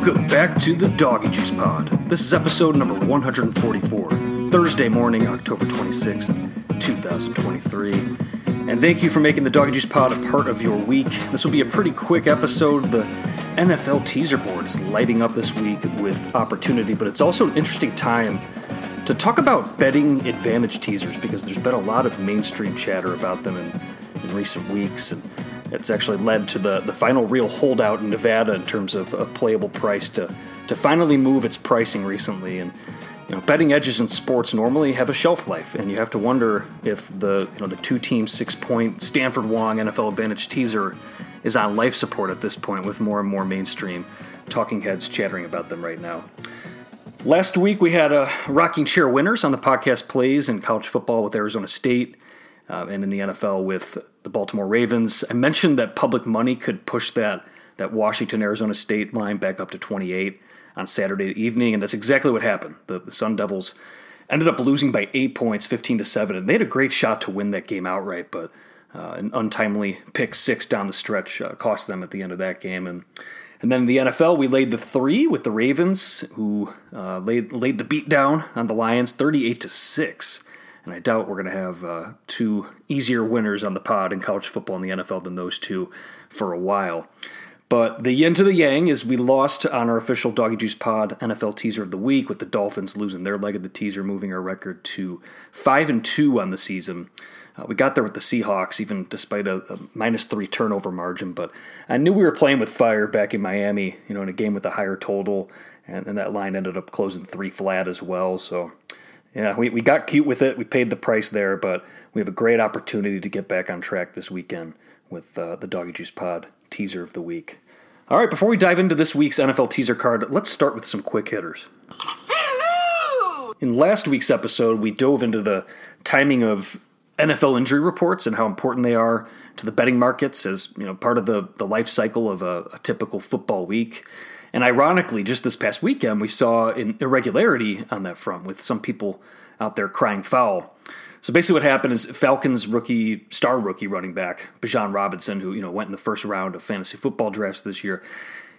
Welcome back to the Doggy Juice Pod. This is episode number 144, Thursday morning, October 26th, 2023. And thank you for making the Doggy Juice Pod a part of your week. This will be a pretty quick episode. The NFL teaser board is lighting up this week with opportunity, but it's also an interesting time to talk about betting advantage teasers because there's been a lot of mainstream chatter about them in, in recent weeks. And it's actually led to the, the final real holdout in Nevada in terms of a playable price to, to finally move its pricing recently. And you know, betting edges in sports normally have a shelf life, and you have to wonder if the you know the two team six point Stanford Wong NFL Advantage teaser is on life support at this point, with more and more mainstream talking heads chattering about them right now. Last week we had a rocking chair winners on the podcast plays in college football with Arizona State uh, and in the NFL with the Baltimore Ravens. I mentioned that public money could push that that Washington Arizona State line back up to 28 on Saturday evening, and that's exactly what happened. The, the Sun Devils ended up losing by eight points, 15 to seven, and they had a great shot to win that game outright, but uh, an untimely pick six down the stretch uh, cost them at the end of that game. And and then in the NFL, we laid the three with the Ravens, who uh, laid laid the beat down on the Lions, 38 to six and I doubt we're going to have uh, two easier winners on the pod in college football and the NFL than those two for a while. But the yin to the yang is we lost on our official Doggy Juice Pod NFL teaser of the week with the Dolphins losing their leg of the teaser, moving our record to five and two on the season. Uh, we got there with the Seahawks, even despite a, a, minus three turnover margin. But I knew we were playing with fire back in Miami, you know, in a game with a higher total, and, and that line ended up closing three flat as well. So yeah, we, we got cute with it. We paid the price there, but we have a great opportunity to get back on track this weekend with uh, the Doggy Juice Pod teaser of the week. All right, before we dive into this week's NFL teaser card, let's start with some quick hitters. Hello! In last week's episode, we dove into the timing of NFL injury reports and how important they are to the betting markets as you know part of the, the life cycle of a, a typical football week. And ironically, just this past weekend, we saw an irregularity on that front with some people out there crying foul. So basically, what happened is Falcons rookie, star rookie running back Bijan Robinson, who you know went in the first round of fantasy football drafts this year,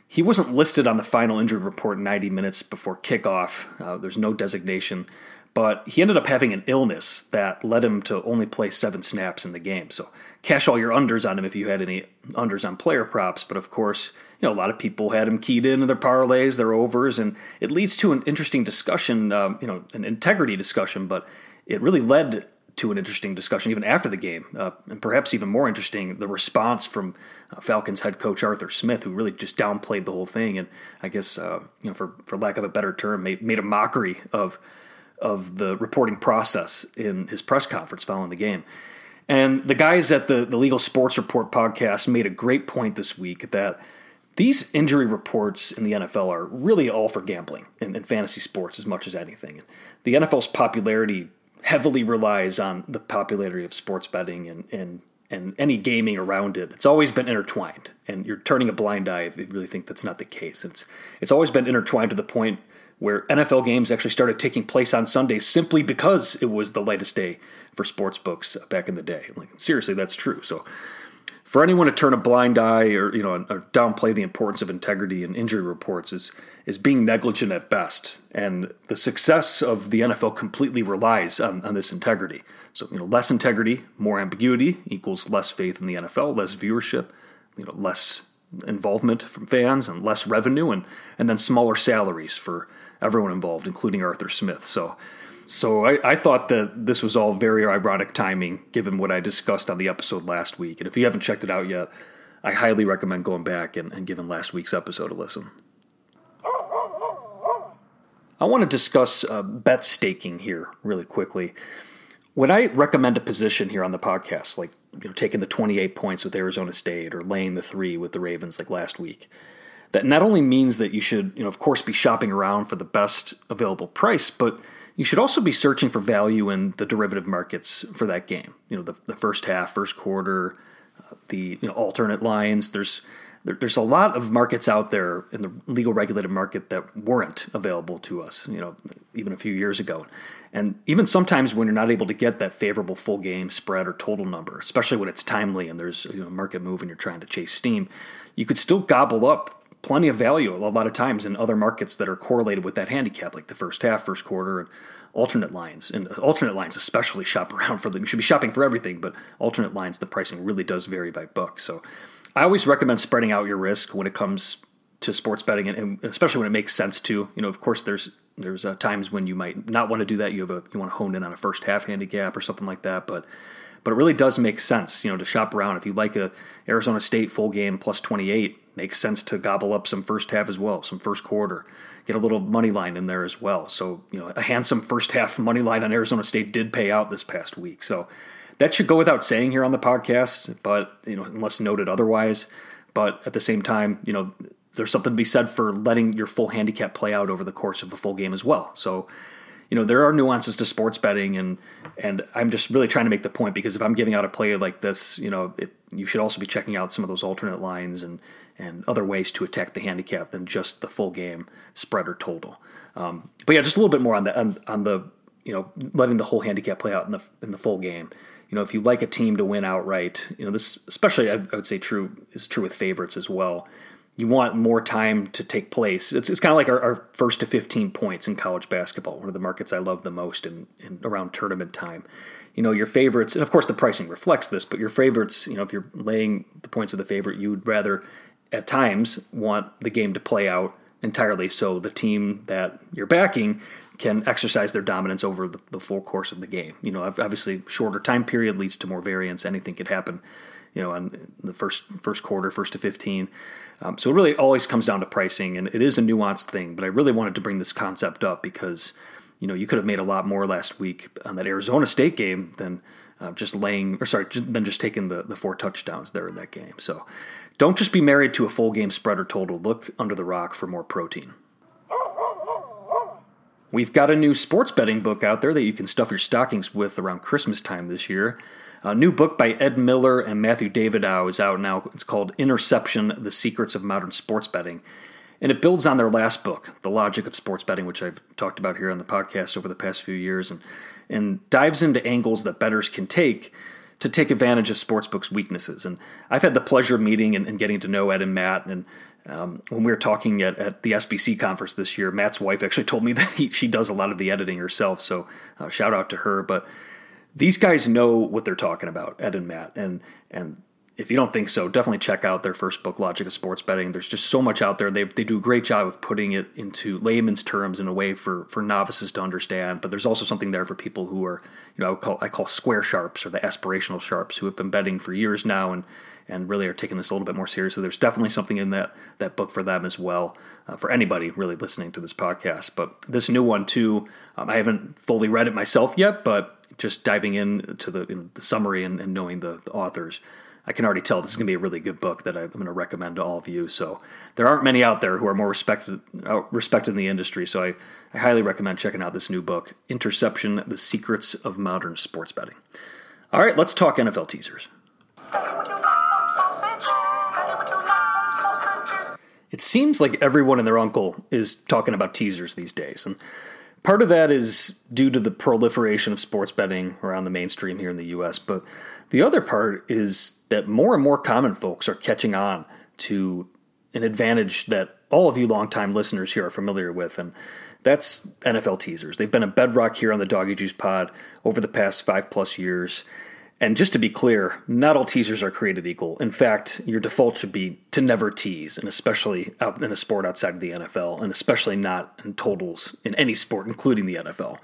he wasn't listed on the final injury report 90 minutes before kickoff. Uh, there's no designation, but he ended up having an illness that led him to only play seven snaps in the game. So cash all your unders on him if you had any unders on player props. But of course, you know, a lot of people had him keyed into their parlays, their overs, and it leads to an interesting discussion, um, you know, an integrity discussion, but it really led to an interesting discussion even after the game, uh, and perhaps even more interesting, the response from uh, Falcons head coach Arthur Smith, who really just downplayed the whole thing, and I guess, uh, you know, for for lack of a better term, made, made a mockery of of the reporting process in his press conference following the game. And the guys at the, the Legal Sports Report podcast made a great point this week that these injury reports in the NFL are really all for gambling and, and fantasy sports as much as anything. The NFL's popularity heavily relies on the popularity of sports betting and, and and any gaming around it. It's always been intertwined, and you're turning a blind eye if you really think that's not the case. It's it's always been intertwined to the point where NFL games actually started taking place on Sundays simply because it was the latest day for sports books back in the day. Like seriously, that's true. So for anyone to turn a blind eye or you know or downplay the importance of integrity in injury reports is is being negligent at best. And the success of the NFL completely relies on, on this integrity. So you know, less integrity, more ambiguity equals less faith in the NFL, less viewership, you know, less involvement from fans and less revenue and and then smaller salaries for everyone involved, including Arthur Smith. So so I, I, thought that this was all very ironic timing, given what I discussed on the episode last week. And if you haven't checked it out yet, I highly recommend going back and, and giving last week's episode a listen. I want to discuss uh, bet staking here really quickly. When I recommend a position here on the podcast, like you know, taking the 28 points with Arizona State or laying the three with the Ravens like last week, that not only means that you should, you know, of course, be shopping around for the best available price, but you should also be searching for value in the derivative markets for that game. You know, the, the first half, first quarter, uh, the you know, alternate lines. There's there, there's a lot of markets out there in the legal regulated market that weren't available to us. You know, even a few years ago, and even sometimes when you're not able to get that favorable full game spread or total number, especially when it's timely and there's you know market move and you're trying to chase steam, you could still gobble up plenty of value a lot of times in other markets that are correlated with that handicap, like the first half, first quarter, and alternate lines. And alternate lines, especially, shop around for them. You should be shopping for everything, but alternate lines, the pricing really does vary by book. So I always recommend spreading out your risk when it comes to sports betting, and, especially when it makes sense to. You know, of course, there's there's uh, times when you might not want to do that. You have a you want to hone in on a first half handicap or something like that, but but it really does make sense, you know, to shop around. If you like a Arizona State full game plus 28, makes sense to gobble up some first half as well, some first quarter. Get a little money line in there as well. So, you know, a handsome first half money line on Arizona State did pay out this past week. So that should go without saying here on the podcast, but, you know, unless noted otherwise. But at the same time, you know, there's something to be said for letting your full handicap play out over the course of a full game as well. So, you know, there are nuances to sports betting, and and I'm just really trying to make the point because if I'm giving out a play like this, you know, it, you should also be checking out some of those alternate lines and and other ways to attack the handicap than just the full game spread or total. Um, but yeah, just a little bit more on the on, on the you know letting the whole handicap play out in the in the full game. You know, if you like a team to win outright, you know this especially I, I would say true is true with favorites as well you want more time to take place. It's, it's kind of like our, our, first to 15 points in college basketball, one of the markets I love the most in, in, around tournament time. You know, your favorites, and of course the pricing reflects this, but your favorites, you know, if you're laying the points of the favorite, you would rather at times want the game to play out entirely so the team that you're backing can exercise their dominance over the, the full course of the game. You know, obviously shorter time period leads to more variance. Anything could happen you know, on the first first quarter, first to fifteen. Um, so it really always comes down to pricing, and it is a nuanced thing. But I really wanted to bring this concept up because you know you could have made a lot more last week on that Arizona State game than uh, just laying, or sorry, than just taking the the four touchdowns there in that game. So don't just be married to a full game spread or total. Look under the rock for more protein. We've got a new sports betting book out there that you can stuff your stockings with around Christmas time this year. A new book by Ed Miller and Matthew Davidow is out now. It's called Interception The Secrets of Modern Sports Betting. And it builds on their last book, The Logic of Sports Betting, which I've talked about here on the podcast over the past few years, and, and dives into angles that bettors can take to take advantage of sportsbooks' weaknesses. And I've had the pleasure of meeting and, and getting to know Ed and Matt. And um, when we were talking at, at the SBC conference this year, Matt's wife actually told me that he, she does a lot of the editing herself. So uh, shout out to her. But these guys know what they're talking about, Ed and Matt, and and if you don't think so, definitely check out their first book, Logic of Sports Betting. There's just so much out there. They, they do a great job of putting it into layman's terms in a way for, for novices to understand. But there's also something there for people who are, you know, I call I call square sharps or the aspirational sharps who have been betting for years now and and really are taking this a little bit more seriously. There's definitely something in that that book for them as well, uh, for anybody really listening to this podcast. But this new one too, um, I haven't fully read it myself yet, but just diving into the, in the summary and, and knowing the, the, authors, I can already tell this is going to be a really good book that I'm going to recommend to all of you. So there aren't many out there who are more respected uh, respected in the industry. So I, I highly recommend checking out this new book, Interception: The Secrets of Modern Sports Betting. All right, let's talk NFL teasers. It seems like everyone and their uncle is talking about teasers these days, and Part of that is due to the proliferation of sports betting around the mainstream here in the US, but the other part is that more and more common folks are catching on to an advantage that all of you longtime listeners here are familiar with, and that's NFL teasers. They've been a bedrock here on the Doggy Juice Pod over the past five plus years. And just to be clear, not all teasers are created equal. In fact, your default should be to never tease, and especially out in a sport outside of the NFL, and especially not in totals in any sport, including the NFL.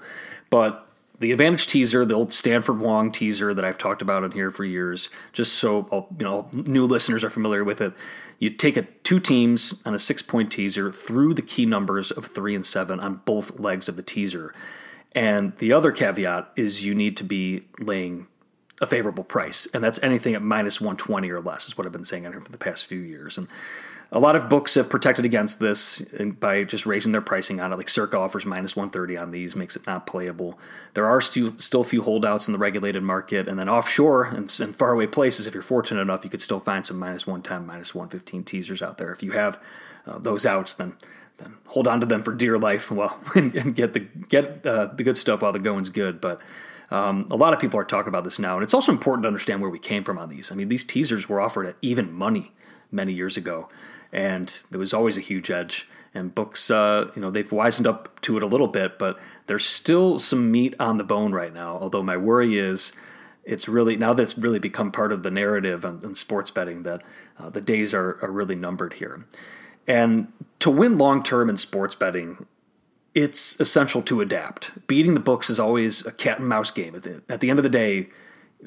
But the advantage teaser, the old Stanford Wong teaser that I've talked about on here for years, just so uh, you know new listeners are familiar with it. You take a two teams on a six point teaser through the key numbers of three and seven on both legs of the teaser. And the other caveat is you need to be laying a favorable price, and that's anything at minus 120 or less, is what I've been saying on here for the past few years. And a lot of books have protected against this by just raising their pricing on it. Like Circa offers minus 130 on these, makes it not playable. There are still still a few holdouts in the regulated market, and then offshore and in faraway places, if you're fortunate enough, you could still find some minus 110, minus 115 teasers out there. If you have uh, those outs, then then hold on to them for dear life. Well, and, and get the get uh, the good stuff while the going's good, but. Um, a lot of people are talking about this now, and it's also important to understand where we came from on these. I mean, these teasers were offered at even money many years ago, and there was always a huge edge. And books, uh, you know, they've wisened up to it a little bit, but there's still some meat on the bone right now. Although my worry is, it's really now that it's really become part of the narrative in, sports betting that uh, the days are, are really numbered here. And to win long term in sports betting, it's essential to adapt. Beating the books is always a cat and mouse game. At the, end of the day,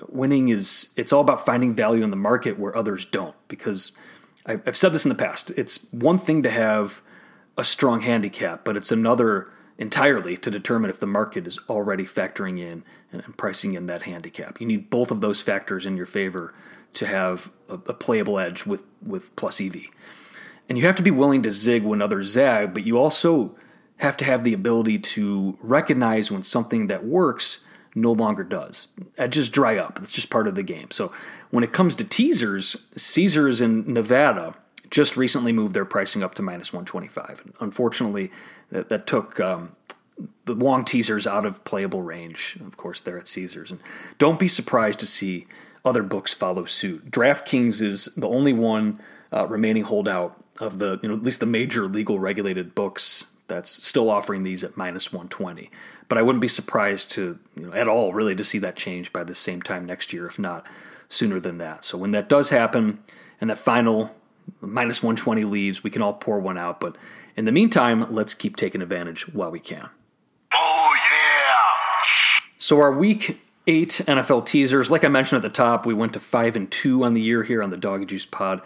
winning is it's all about finding value in the market where others don't. Because I've said this in the past. It's one thing to have a strong handicap, but it's another entirely to determine if the market is already factoring in and pricing in that handicap. You need both of those factors in your favor to have a, a playable edge with with plus EV. And you have to be willing to zig when others zag, but you also have to have the ability to recognize when something that works no longer does. I just dry up. It's just part of the game. So when it comes to teasers, Caesars in Nevada just recently moved their pricing up to minus 125. And Unfortunately, that, that took um, the long teasers out of playable range. Of course, they're at Caesars. And don't be surprised to see other books follow suit. DraftKings is the only one uh, remaining holdout of the you know at least the major legal regulated books that's still offering these at minus 120. But I wouldn't be surprised to you know, at all really to see that change by the same time next year, if not sooner than that. So when that does happen and that final minus 120 leaves, we can all pour one out. But in the meantime, let's keep taking advantage while we can. Oh yeah! So our week eight NFL teasers, like I mentioned at the top, we went to five and two on the year here on the Dog Juice Pod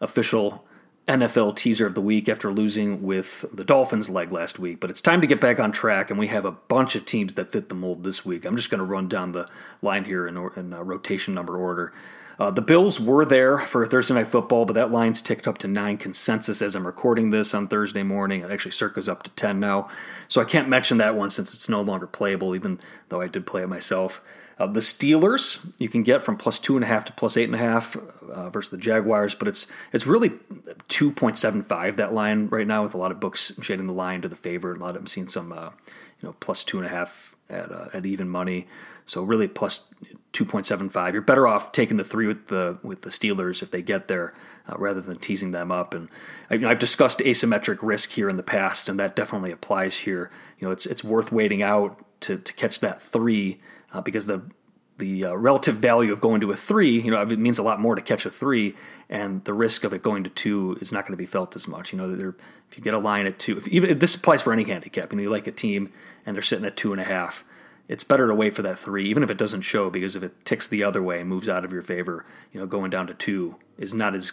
official NFL teaser of the week after losing with the Dolphins leg last week. But it's time to get back on track, and we have a bunch of teams that fit the mold this week. I'm just going to run down the line here in, in uh, rotation number order. Uh, the Bills were there for Thursday Night Football, but that line's ticked up to nine consensus as I'm recording this on Thursday morning. It actually Circa's up to 10 now. So I can't mention that one since it's no longer playable, even though I did play it myself. Uh, the Steelers you can get from plus two and a half to plus eight and a half uh, versus the Jaguars, but it's it's really two point seven five that line right now with a lot of books shading the line to the favor. A lot of them seeing some uh, you know plus two and a half at uh, at even money. So really plus two point seven five. You're better off taking the three with the with the Steelers if they get there, uh, rather than teasing them up. And I, you know, I've discussed asymmetric risk here in the past, and that definitely applies here. You know, it's it's worth waiting out to to catch that three uh, because the the uh, relative value of going to a three, you know, it means a lot more to catch a three, and the risk of it going to two is not going to be felt as much. You know, if you get a line at two, if even if this applies for any handicap. You know, you like a team and they're sitting at two and a half. It's better to wait for that three, even if it doesn't show, because if it ticks the other way and moves out of your favor, you know, going down to two is not as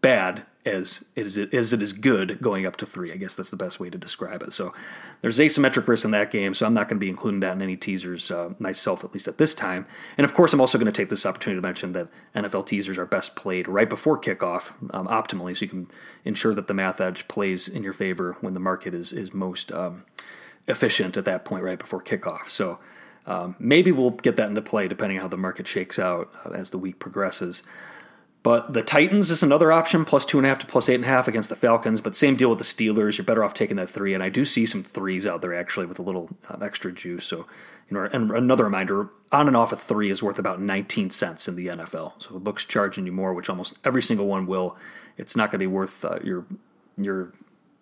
bad as it is as it is good going up to three. I guess that's the best way to describe it. So there's asymmetric risk in that game, so I'm not going to be including that in any teasers uh, myself, at least at this time. And of course, I'm also going to take this opportunity to mention that NFL teasers are best played right before kickoff, um, optimally, so you can ensure that the math edge plays in your favor when the market is is most um, efficient at that point, right before kickoff. So. Um, maybe we'll get that into play depending on how the market shakes out uh, as the week progresses. But the Titans is another option, plus two and a half to plus eight and a half against the Falcons. But same deal with the Steelers. You're better off taking that three. And I do see some threes out there actually with a little uh, extra juice. So, you know, and another reminder on and off a three is worth about 19 cents in the NFL. So if a book's charging you more, which almost every single one will, it's not going to be worth uh, your your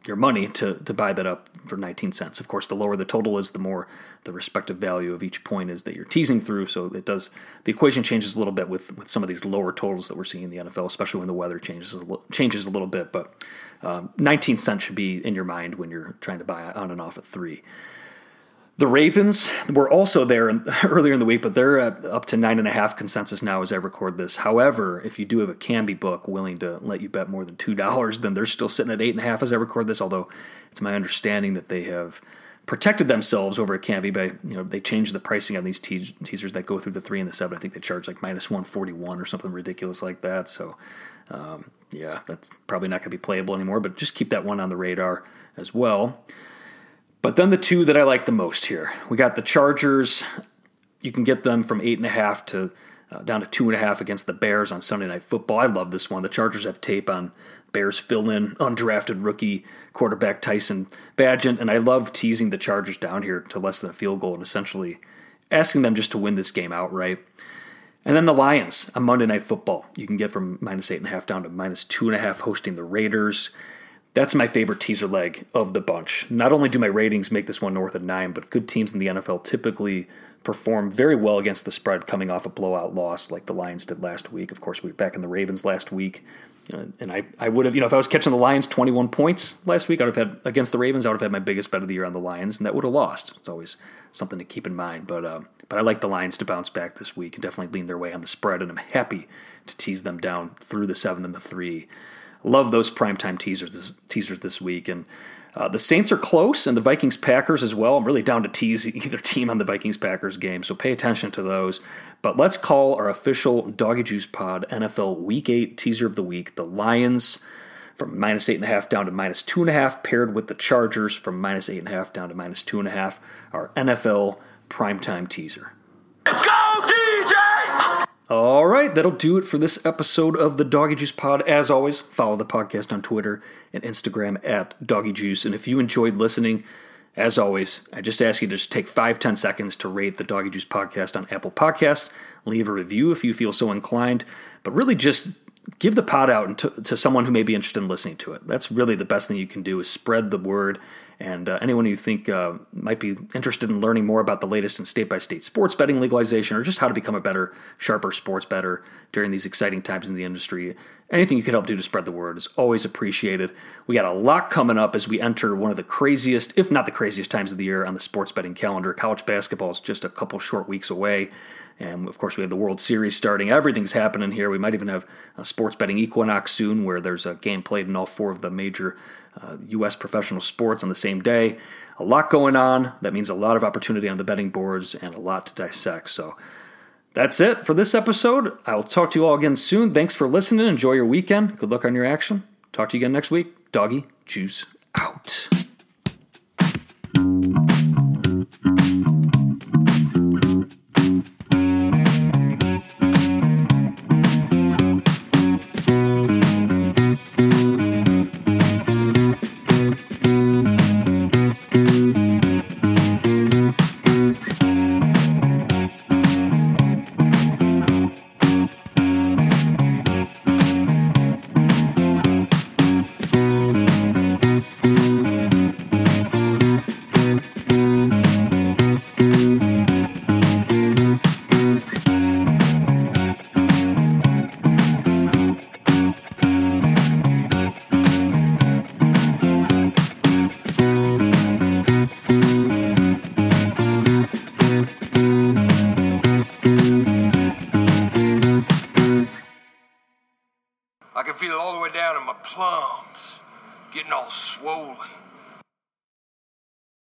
your money to, to buy that up for 19 cents. Of course, the lower the total is, the more the respective value of each point is that you're teasing through. So it does the equation changes a little bit with, with some of these lower totals that we're seeing in the NFL, especially when the weather changes a little, changes a little bit. But um, 19 cents should be in your mind when you're trying to buy on and off at three. The Ravens were also there earlier in the week, but they're up to nine and a half consensus now as I record this. However, if you do have a Kambi book willing to let you bet more than two dollars, then they're still sitting at eight and a half as I record this. Although it's my understanding that they have protected themselves over at Kambi by you know they changed the pricing on these te- teasers that go through the three and the seven. I think they charge like minus one forty one or something ridiculous like that. So um, yeah, that's probably not going to be playable anymore. But just keep that one on the radar as well. But then the two that I like the most here, we got the Chargers. You can get them from eight and a half to uh, down to two and a half against the Bears on Sunday Night Football. I love this one. The Chargers have tape on Bears fill-in undrafted rookie quarterback Tyson Bagent, and I love teasing the Chargers down here to less than a field goal and essentially asking them just to win this game outright. And then the Lions on Monday Night Football. You can get from minus eight and a half down to minus two and a half hosting the Raiders. That's my favorite teaser leg of the bunch. Not only do my ratings make this one north of nine, but good teams in the NFL typically perform very well against the spread coming off a blowout loss like the Lions did last week. Of course, we were back in the Ravens last week. And I, I would have, you know, if I was catching the Lions 21 points last week, I would have had against the Ravens, I would have had my biggest bet of the year on the Lions, and that would have lost. It's always something to keep in mind. But uh, but I like the Lions to bounce back this week and definitely lean their way on the spread, and I'm happy to tease them down through the seven and the three. Love those primetime teasers teasers this week, and uh, the Saints are close, and the Vikings Packers as well. I'm really down to tease either team on the Vikings Packers game, so pay attention to those. But let's call our official Doggy Juice Pod NFL Week Eight teaser of the week: the Lions from minus eight and a half down to minus two and a half, paired with the Chargers from minus eight and a half down to minus two and a half. Our NFL primetime teaser. All right, that'll do it for this episode of the Doggy Juice Pod. As always, follow the podcast on Twitter and Instagram at Doggy Juice. And if you enjoyed listening, as always, I just ask you to just take five, ten seconds to rate the Doggy Juice podcast on Apple Podcasts. Leave a review if you feel so inclined, but really just give the pod out to, to someone who may be interested in listening to it. That's really the best thing you can do is spread the word and uh, anyone you think uh, might be interested in learning more about the latest in state by state sports betting legalization or just how to become a better, sharper sports bettor during these exciting times in the industry, anything you can help do to spread the word is always appreciated. We got a lot coming up as we enter one of the craziest, if not the craziest, times of the year on the sports betting calendar. College basketball is just a couple short weeks away. And of course, we have the World Series starting. Everything's happening here. We might even have a sports betting equinox soon where there's a game played in all four of the major uh, U.S. professional sports on the same day. A lot going on. That means a lot of opportunity on the betting boards and a lot to dissect. So that's it for this episode. I will talk to you all again soon. Thanks for listening. Enjoy your weekend. Good luck on your action. Talk to you again next week. Doggy, juice out.